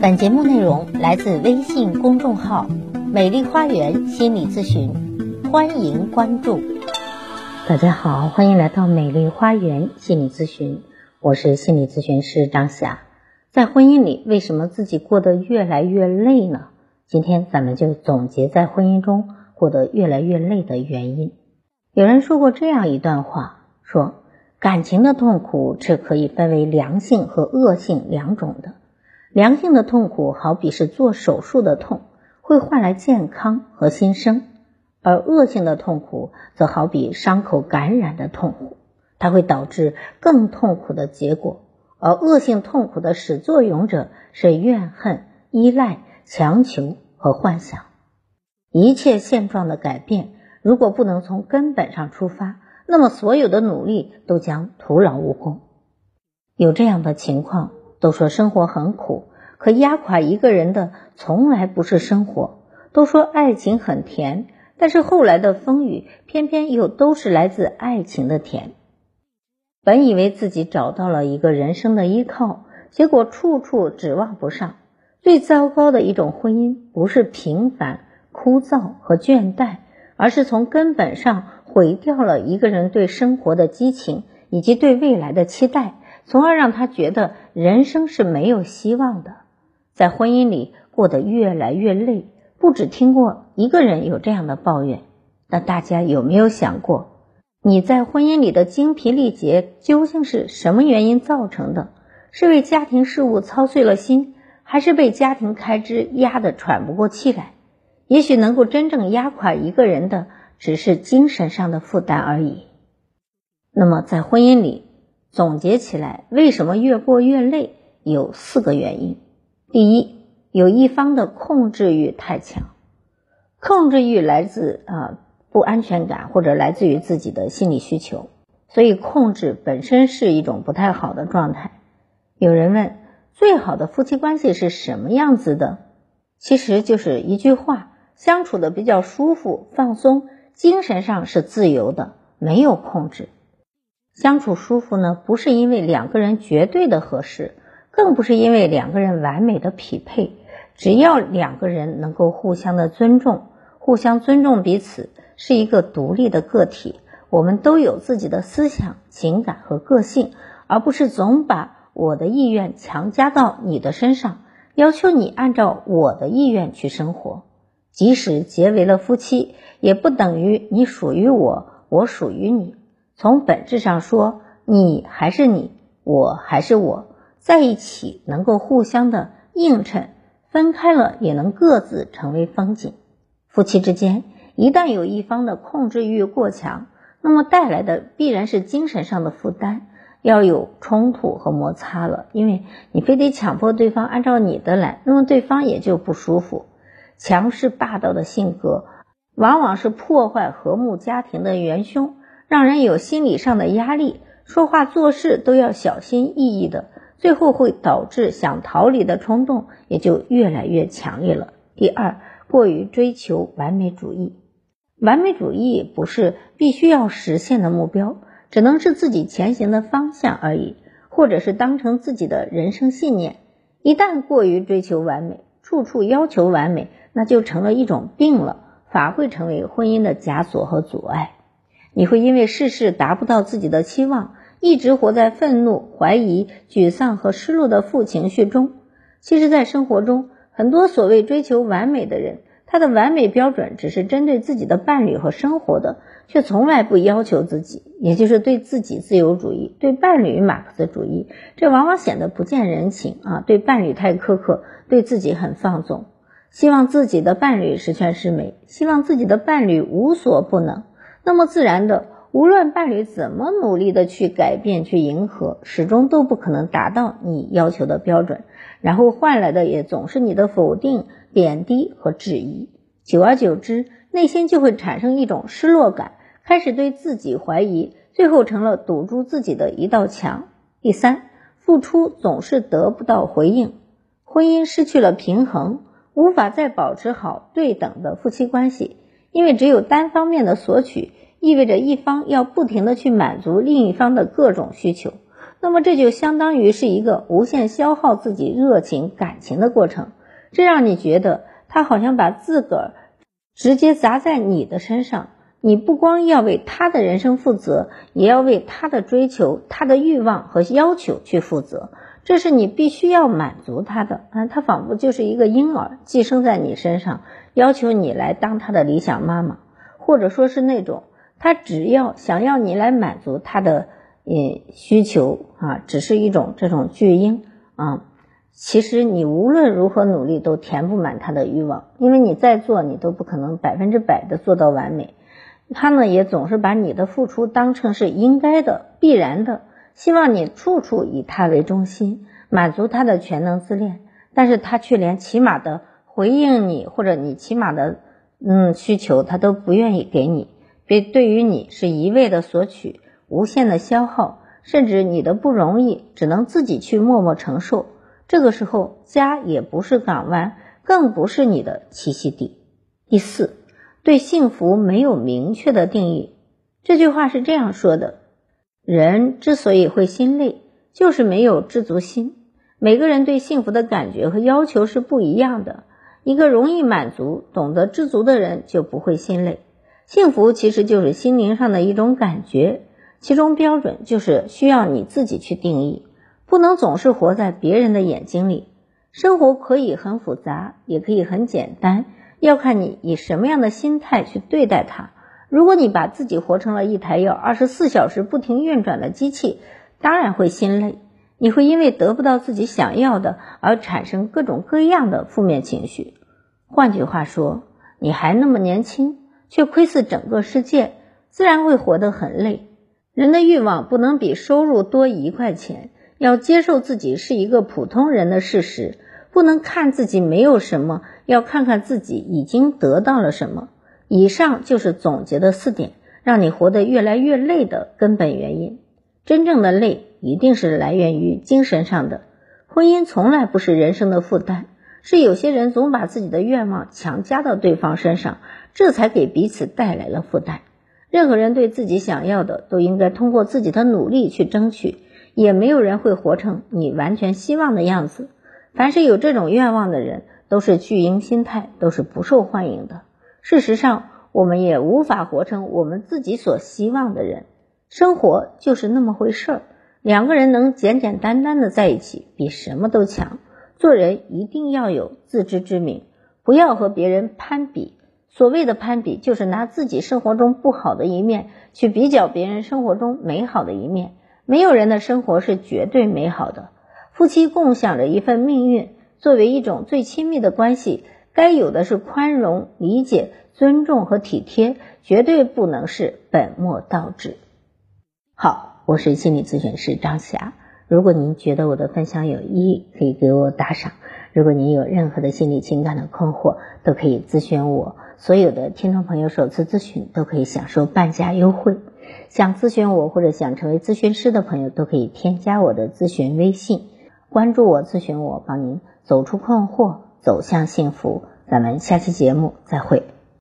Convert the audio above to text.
本节目内容来自微信公众号“美丽花园心理咨询”，欢迎关注。大家好，欢迎来到美丽花园心理咨询，我是心理咨询师张霞。在婚姻里，为什么自己过得越来越累呢？今天咱们就总结在婚姻中过得越来越累的原因。有人说过这样一段话，说感情的痛苦是可以分为良性和恶性两种的。良性的痛苦好比是做手术的痛，会换来健康和新生；而恶性的痛苦则好比伤口感染的痛苦，它会导致更痛苦的结果。而恶性痛苦的始作俑者是怨恨、依赖、强求和幻想。一切现状的改变，如果不能从根本上出发，那么所有的努力都将徒劳无功。有这样的情况。都说生活很苦，可压垮一个人的从来不是生活。都说爱情很甜，但是后来的风雨偏偏又都是来自爱情的甜。本以为自己找到了一个人生的依靠，结果处处指望不上。最糟糕的一种婚姻，不是平凡、枯燥和倦怠，而是从根本上毁掉了一个人对生活的激情以及对未来的期待。从而让他觉得人生是没有希望的，在婚姻里过得越来越累。不止听过一个人有这样的抱怨，那大家有没有想过，你在婚姻里的精疲力竭究竟是什么原因造成的？是为家庭事务操碎了心，还是被家庭开支压得喘不过气来？也许能够真正压垮一个人的，只是精神上的负担而已。那么在婚姻里，总结起来，为什么越过越累？有四个原因。第一，有一方的控制欲太强。控制欲来自啊不安全感，或者来自于自己的心理需求，所以控制本身是一种不太好的状态。有人问，最好的夫妻关系是什么样子的？其实就是一句话：相处的比较舒服、放松，精神上是自由的，没有控制。相处舒服呢，不是因为两个人绝对的合适，更不是因为两个人完美的匹配。只要两个人能够互相的尊重，互相尊重彼此，是一个独立的个体，我们都有自己的思想、情感和个性，而不是总把我的意愿强加到你的身上，要求你按照我的意愿去生活。即使结为了夫妻，也不等于你属于我，我属于你。从本质上说，你还是你，我还是我，在一起能够互相的映衬，分开了也能各自成为风景。夫妻之间一旦有一方的控制欲过强，那么带来的必然是精神上的负担，要有冲突和摩擦了。因为你非得强迫对方按照你的来，那么对方也就不舒服。强势霸道的性格，往往是破坏和睦家庭的元凶。让人有心理上的压力，说话做事都要小心翼翼的，最后会导致想逃离的冲动也就越来越强烈了。第二，过于追求完美主义，完美主义不是必须要实现的目标，只能是自己前行的方向而已，或者是当成自己的人生信念。一旦过于追求完美，处处要求完美，那就成了一种病了，反而会成为婚姻的枷锁和阻碍。你会因为事事达不到自己的期望，一直活在愤怒、怀疑、沮丧和失落的负情绪中。其实，在生活中，很多所谓追求完美的人，他的完美标准只是针对自己的伴侣和生活的，却从来不要求自己，也就是对自己自由主义，对伴侣马克思主义。这往往显得不见人情啊！对伴侣太苛刻，对自己很放纵，希望自己的伴侣十全十美，希望自己的伴侣无所不能。那么自然的，无论伴侣怎么努力的去改变、去迎合，始终都不可能达到你要求的标准，然后换来的也总是你的否定、贬低和质疑。久而久之，内心就会产生一种失落感，开始对自己怀疑，最后成了堵住自己的一道墙。第三，付出总是得不到回应，婚姻失去了平衡，无法再保持好对等的夫妻关系。因为只有单方面的索取，意味着一方要不停的去满足另一方的各种需求，那么这就相当于是一个无限消耗自己热情感情的过程，这让你觉得他好像把自个儿直接砸在你的身上，你不光要为他的人生负责，也要为他的追求、他的欲望和要求去负责，这是你必须要满足他的啊！他仿佛就是一个婴儿寄生在你身上，要求你来当他的理想妈妈，或者说是那种他只要想要你来满足他的。呃，需求啊，只是一种这种巨婴啊。其实你无论如何努力，都填不满他的欲望，因为你在做，你都不可能百分之百的做到完美。他呢，也总是把你的付出当成是应该的、必然的，希望你处处以他为中心，满足他的全能自恋。但是他却连起码的回应你，或者你起码的嗯需求，他都不愿意给你，对对于你是一味的索取。无限的消耗，甚至你的不容易只能自己去默默承受。这个时候，家也不是港湾，更不是你的栖息地。第四，对幸福没有明确的定义。这句话是这样说的：人之所以会心累，就是没有知足心。每个人对幸福的感觉和要求是不一样的。一个容易满足、懂得知足的人，就不会心累。幸福其实就是心灵上的一种感觉。其中标准就是需要你自己去定义，不能总是活在别人的眼睛里。生活可以很复杂，也可以很简单，要看你以什么样的心态去对待它。如果你把自己活成了一台要二十四小时不停运转的机器，当然会心累。你会因为得不到自己想要的而产生各种各样的负面情绪。换句话说，你还那么年轻，却窥视整个世界，自然会活得很累。人的欲望不能比收入多一块钱，要接受自己是一个普通人的事实，不能看自己没有什么，要看看自己已经得到了什么。以上就是总结的四点，让你活得越来越累的根本原因。真正的累一定是来源于精神上的。婚姻从来不是人生的负担，是有些人总把自己的愿望强加到对方身上，这才给彼此带来了负担。任何人对自己想要的都应该通过自己的努力去争取，也没有人会活成你完全希望的样子。凡是有这种愿望的人，都是巨婴心态，都是不受欢迎的。事实上，我们也无法活成我们自己所希望的人。生活就是那么回事儿，两个人能简简单单的在一起，比什么都强。做人一定要有自知之明，不要和别人攀比。所谓的攀比，就是拿自己生活中不好的一面去比较别人生活中美好的一面。没有人的生活是绝对美好的。夫妻共享着一份命运，作为一种最亲密的关系，该有的是宽容、理解、尊重和体贴，绝对不能是本末倒置。好，我是心理咨询师张霞。如果您觉得我的分享有意义，可以给我打赏。如果您有任何的心理情感的困惑，都可以咨询我。所有的听众朋友首次咨询都可以享受半价优惠。想咨询我或者想成为咨询师的朋友，都可以添加我的咨询微信，关注我，咨询我，帮您走出困惑，走向幸福。咱们下期节目再会。